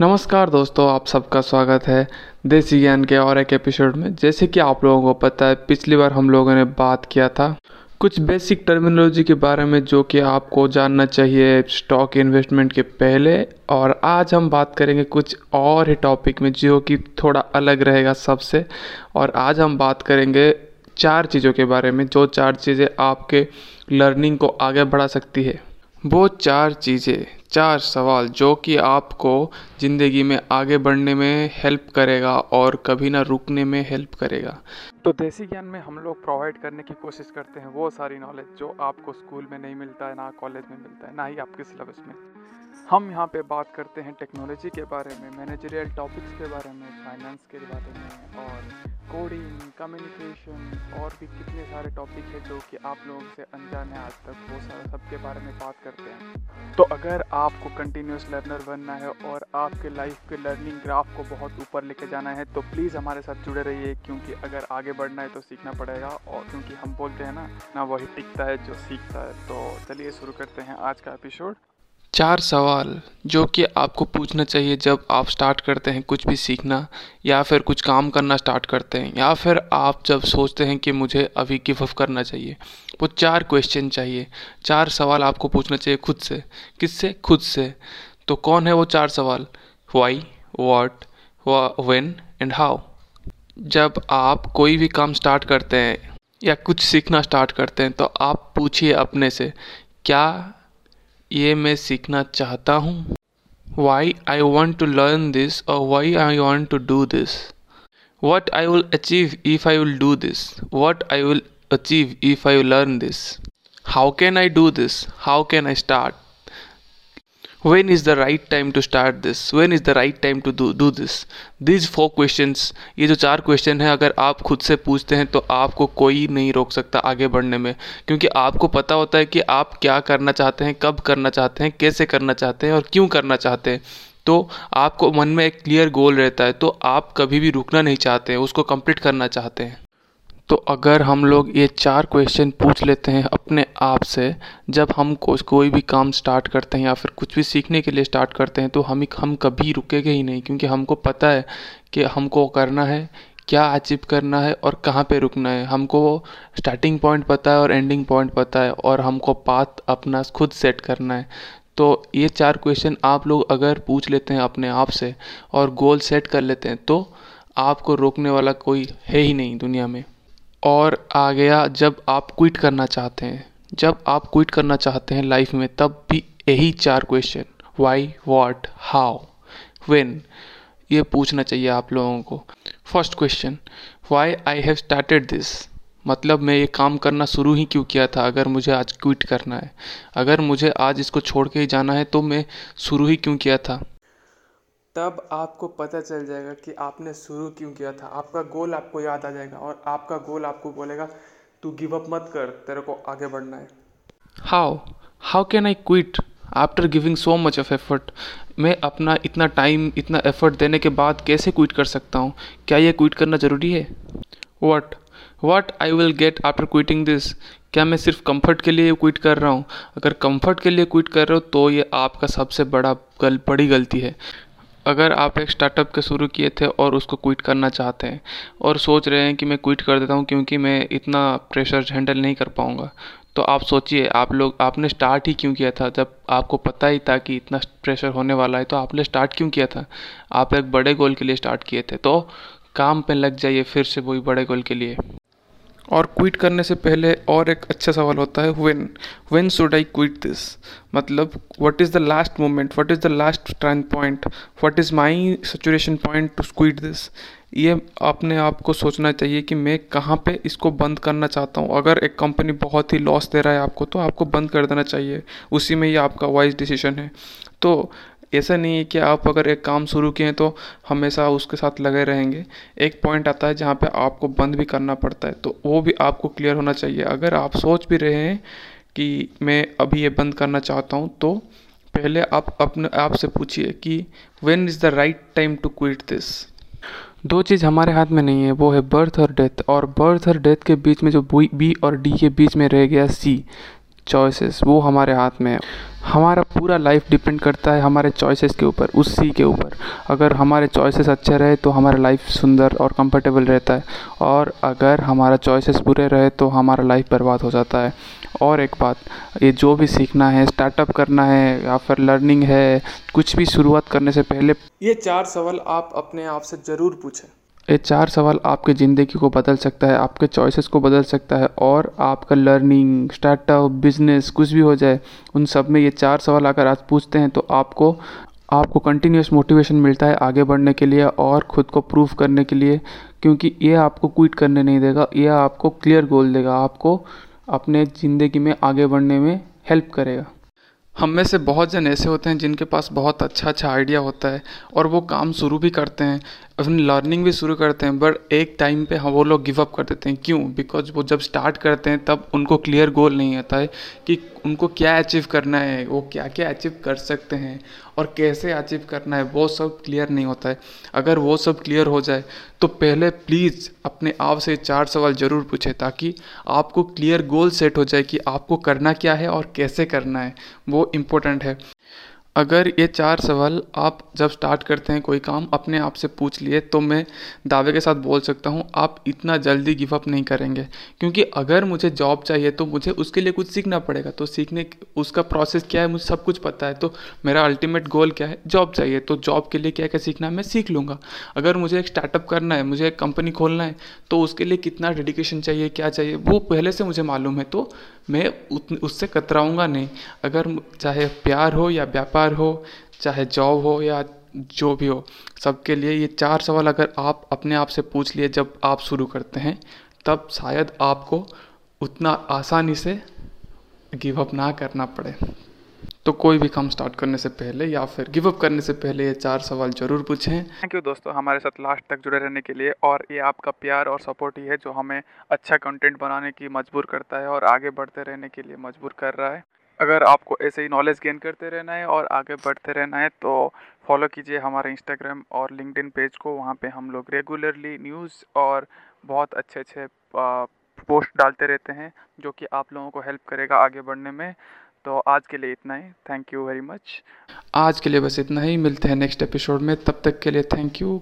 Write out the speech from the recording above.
नमस्कार दोस्तों, आप सबका स्वागत है देसी ज्ञान के और एक एपिसोड में। जैसे कि आप लोगों को पता है, पिछली बार हम लोगों ने बात किया था कुछ बेसिक टर्मिनोलॉजी के बारे में जो कि आपको जानना चाहिए स्टॉक इन्वेस्टमेंट के पहले, और आज हम बात करेंगे कुछ और ही टॉपिक में जो कि थोड़ा अलग रहेगा सबसे। और आज हम बात करेंगे चार चीज़ों के बारे में, जो चार चीज़ें आपके लर्निंग को आगे बढ़ा सकती है। वो चार चीज़ें चार सवाल, जो कि आपको ज़िंदगी में आगे बढ़ने में हेल्प करेगा और कभी ना रुकने में हेल्प करेगा। तो देसी ज्ञान में हम लोग प्रोवाइड करने की कोशिश करते हैं, वो सारी नॉलेज जो आपको स्कूल में नहीं मिलता है, ना कॉलेज में मिलता है, ना ही आपके सिलेबस में। हम यहाँ पे बात करते हैं टेक्नोलॉजी के बारे में मैनेजरियल टॉपिक्स के बारे में फाइनेंस के बारे में और कोडिंग कम्युनिकेशन और भी कितने सारे टॉपिक है जो कि आप लोगों से अनजान है आज तक वो सारा सब के बारे में बात करते हैं। तो अगर आपको कंटिन्यूस लर्नर बनना है और आपके लाइफ के लर्निंग ग्राफ को बहुत ऊपर लेके जाना है तो प्लीज़ हमारे साथ जुड़े रहिए, क्योंकि अगर आगे बढ़ना है तो सीखना पड़ेगा, और क्योंकि हम बोलते हैं ना ना वही टिकता है जो सीखता है। तो चलिए शुरू करते हैं आज का एपिसोड चार सवाल जो कि आपको पूछना चाहिए जब आप स्टार्ट करते हैं कुछ भी सीखना, या फिर कुछ काम करना स्टार्ट करते हैं, या फिर आप जब सोचते हैं कि मुझे अभी गिव अप करना चाहिए, वो चार क्वेश्चन चाहिए। चार सवाल आपको पूछना चाहिए खुद से। किससे? खुद से। तो कौन है वो चार सवाल? Why what when and how जब आप कोई भी काम स्टार्ट करते हैं, या कुछ सीखना स्टार्ट करते हैं तो आप पूछिए अपने से, क्या ये मैं सीखना चाहता हूँ। Why I want to learn this और why I want to do this what I will achieve if I will do this what I will achieve if I learn this how can I do this how can I start when is the right time to start this? When is the right time to do do this? These four questions, ये जो चार question है, अगर आप खुद से पूछते हैं तो आपको कोई नहीं रोक सकता आगे बढ़ने में। क्योंकि आपको पता होता है कि आप क्या करना चाहते हैं, कब करना चाहते हैं, कैसे करना चाहते हैं और क्यों करना चाहते हैं। तो आपको मन में एक क्लियर गोल रहता है तो आप कभी भी रुकना नहीं चाहते हैं, उसको कंप्लीट करना चाहते हैं। तो अगर हम लोग ये चार क्वेश्चन पूछ लेते हैं अपने आप से, जब हम कोई भी काम स्टार्ट करते हैं या फिर कुछ भी सीखने के लिए स्टार्ट करते हैं तो हम हम कभी रुकेंगे ही नहीं, क्योंकि हमको पता है कि हमको करना है, क्या अचीव करना है और कहाँ पे रुकना है। हमको स्टार्टिंग पॉइंट पता है और एंडिंग पॉइंट पता है और हमको पाथ अपना खुद सेट करना है। तो ये चार क्वेश्चन आप लोग अगर पूछ लेते हैं अपने आप से और गोल सेट कर लेते हैं तो आपको रोकने वाला कोई है ही नहीं दुनिया में। और आ गया जब आप क्विट करना चाहते हैं। जब आप क्विट करना चाहते हैं लाइफ में, तब भी यही चार question why what how when ये पूछना चाहिए आप लोगों को। First question why I have started this मतलब मैं ये काम करना शुरू ही क्यों किया था? अगर मुझे आज क्विट करना है। अगर मुझे आज इसको छोड़ के ही जाना है तो मैं शुरू ही क्यों किया था? तब आपको पता चल जाएगा कि आपने शुरू क्यों किया था। आपका गोल आपको याद आ जाएगा और आपका गोल आपको बोलेगा, तू गिव अप मत कर, तेरे को आगे बढ़ना है। How how can I quit after giving so much of effort मैं अपना इतना टाइम इतना एफर्ट देने के बाद कैसे क्विट कर सकता हूँ? क्या ये क्विट करना ज़रूरी है? What what I will get after quitting this क्या मैं सिर्फ़ कंफर्ट के लिए क्विट कर रहा हूँ? अगर कंफर्ट के लिए क्विट कर रहे हो तो ये आपका सबसे बड़ा गल, बड़ी गलती है। अगर आप एक स्टार्टअप के शुरू किए थे और उसको क्विट करना चाहते हैं और सोच रहे हैं कि मैं क्विट कर देता हूँ क्योंकि मैं इतना प्रेशर हैंडल नहीं कर पाऊँगा तो आप सोचिए, आप लोग, आपने स्टार्ट ही क्यों किया था? जब आपको पता ही था कि इतना प्रेशर होने वाला है तो आपने स्टार्ट क्यों किया था? आप एक बड़े गोल के लिए स्टार्ट किए थे तो काम पे लग जाइए फिर से वही बड़े गोल के लिए। और क्विट करने से पहले और एक अच्छा सवाल होता है when when should I quit this मतलब what is the last moment what is the last turn point what is my situation point to quit this ये अपने आप को सोचना चाहिए कि मैं कहाँ पे इसको बंद करना चाहता हूँ। अगर एक कंपनी बहुत ही लॉस दे रहा है आपको तो आपको बंद कर देना चाहिए। उसी में ही आपका वाइज डिसीज़न है। तो ऐसा नहीं है कि आप अगर एक काम शुरू किए तो हमेशा उसके साथ लगे रहेंगे। एक पॉइंट आता है जहाँ पे आपको बंद भी करना पड़ता है तो वो भी आपको क्लियर होना चाहिए। अगर आप सोच भी रहे हैं कि मैं अभी ये बंद करना चाहता हूँ तो पहले आप अपने आप से पूछिए कि when is the right time to quit this दो चीज़ हमारे हाथ में नहीं है, वो है बर्थ और डेथ और बर्थ और डेथ के बीच में जो बी और डी के बीच में रह गया सी चॉइसेस वो हमारे हाथ में है। हमारा पूरा लाइफ डिपेंड करता है हमारे चॉइसेस के ऊपर, उसी के ऊपर। अगर हमारे चॉइसेस अच्छे रहे तो हमारा लाइफ सुंदर और कंफर्टेबल रहता है। और अगर हमारा चॉइसेस बुरे रहे तो हमारा लाइफ बर्बाद हो जाता है। और एक बात, ये जो भी सीखना है स्टार्टअप करना है, या फिर लर्निंग है, कुछ भी शुरुआत करने से पहले, ये चार सवाल आप अपने आप से ज़रूर पूछें। ये चार सवाल आपके ज़िंदगी को बदल सकता है, आपके चॉइसेस को बदल सकता है और आपका लर्निंग स्टार्टअप बिज़नेस कुछ भी हो जाए, उन सब में ये चार सवाल अगर आज पूछते हैं तो आपको आपको कंटिन्यूस मोटिवेशन मिलता है आगे बढ़ने के लिए और ख़ुद को प्रूव करने के लिए, क्योंकि ये आपको क्विट करने नहीं देगा, ये आपको क्लियर गोल देगा, आपको अपने ज़िंदगी में आगे बढ़ने में हेल्प करेगा। हम में से बहुत जन ऐसे होते हैं जिनके पास बहुत अच्छा अच्छा आइडिया होता है और वो काम शुरू भी करते हैं अपनी लर्निंग भी शुरू करते हैं बट एक टाइम पे हम वो लोग गिव अप कर देते हैं। क्यों? बिकॉज़ वो जब स्टार्ट करते हैं, तब उनको क्लियर गोल नहीं होता है कि उनको क्या अचीव करना है, वो क्या क्या अचीव कर सकते हैं और कैसे अचीव करना है, वो सब क्लियर नहीं होता है। अगर वो सब क्लियर हो जाए तो पहले प्लीज़ अपने आप से चार सवाल ज़रूर पूछें ताकि आपको क्लियर गोल सेट हो जाए कि आपको करना क्या है और कैसे करना है। वो इम्पोर्टेंट है। अगर ये चार सवाल आप जब स्टार्ट करते हैं, कोई काम अपने आप से पूछ लिए तो मैं दावे के साथ बोल सकता हूँ, आप इतना जल्दी गिव अप नहीं करेंगे। क्योंकि अगर मुझे जॉब चाहिए तो मुझे उसके लिए कुछ सीखना पड़ेगा। तो सीखने उसका प्रोसेस क्या है, मुझे सब कुछ पता है। तो मेरा अल्टीमेट गोल क्या है? जॉब चाहिए। तो जॉब के लिए क्या क्या सीखना है, मैं सीख लूँगा। अगर मुझे एक स्टार्टअप करना है, मुझे एक कंपनी खोलना है तो उसके लिए कितना डेडिकेशन चाहिए, क्या चाहिए, वो पहले से मुझे मालूम है। तो मैं उससे कतराऊँगा नहीं। अगर चाहे प्यार हो या व्यापार हो, चाहे जॉब हो या जो भी हो, सबके लिए ये चार सवाल अगर आप अपने आप से पूछ लिए जब आप शुरू करते हैं, तब शायद आपको उतना आसानी से गिव अप ना करना पड़े। तो कोई भी काम स्टार्ट करने से पहले या फिर गिव अप करने से पहले ये चार सवाल ज़रूर पूछें। थैंक यू दोस्तों, हमारे साथ लास्ट तक जुड़े रहने के लिए और ये आपका प्यार और सपोर्ट ही है जो हमें अच्छा कंटेंट बनाने की मजबूर करता है और आगे बढ़ते रहने के लिए मजबूर कर रहा है। अगर आपको ऐसे ही नॉलेज गेन करते रहना है और आगे बढ़ते रहना है तो फॉलो कीजिए हमारे इंस्टाग्राम और लिंकड पेज को। वहाँ पे हम लोग रेगुलरली न्यूज़ और बहुत अच्छे अच्छे पोस्ट डालते रहते हैं, जो कि आप लोगों को हेल्प करेगा आगे बढ़ने में। तो आज के लिए इतना ही। थैंक यू वेरी मच आज के लिए बस इतना ही। मिलते हैं नेक्स्ट एपिसोड में। तब तक के लिए थैंक यू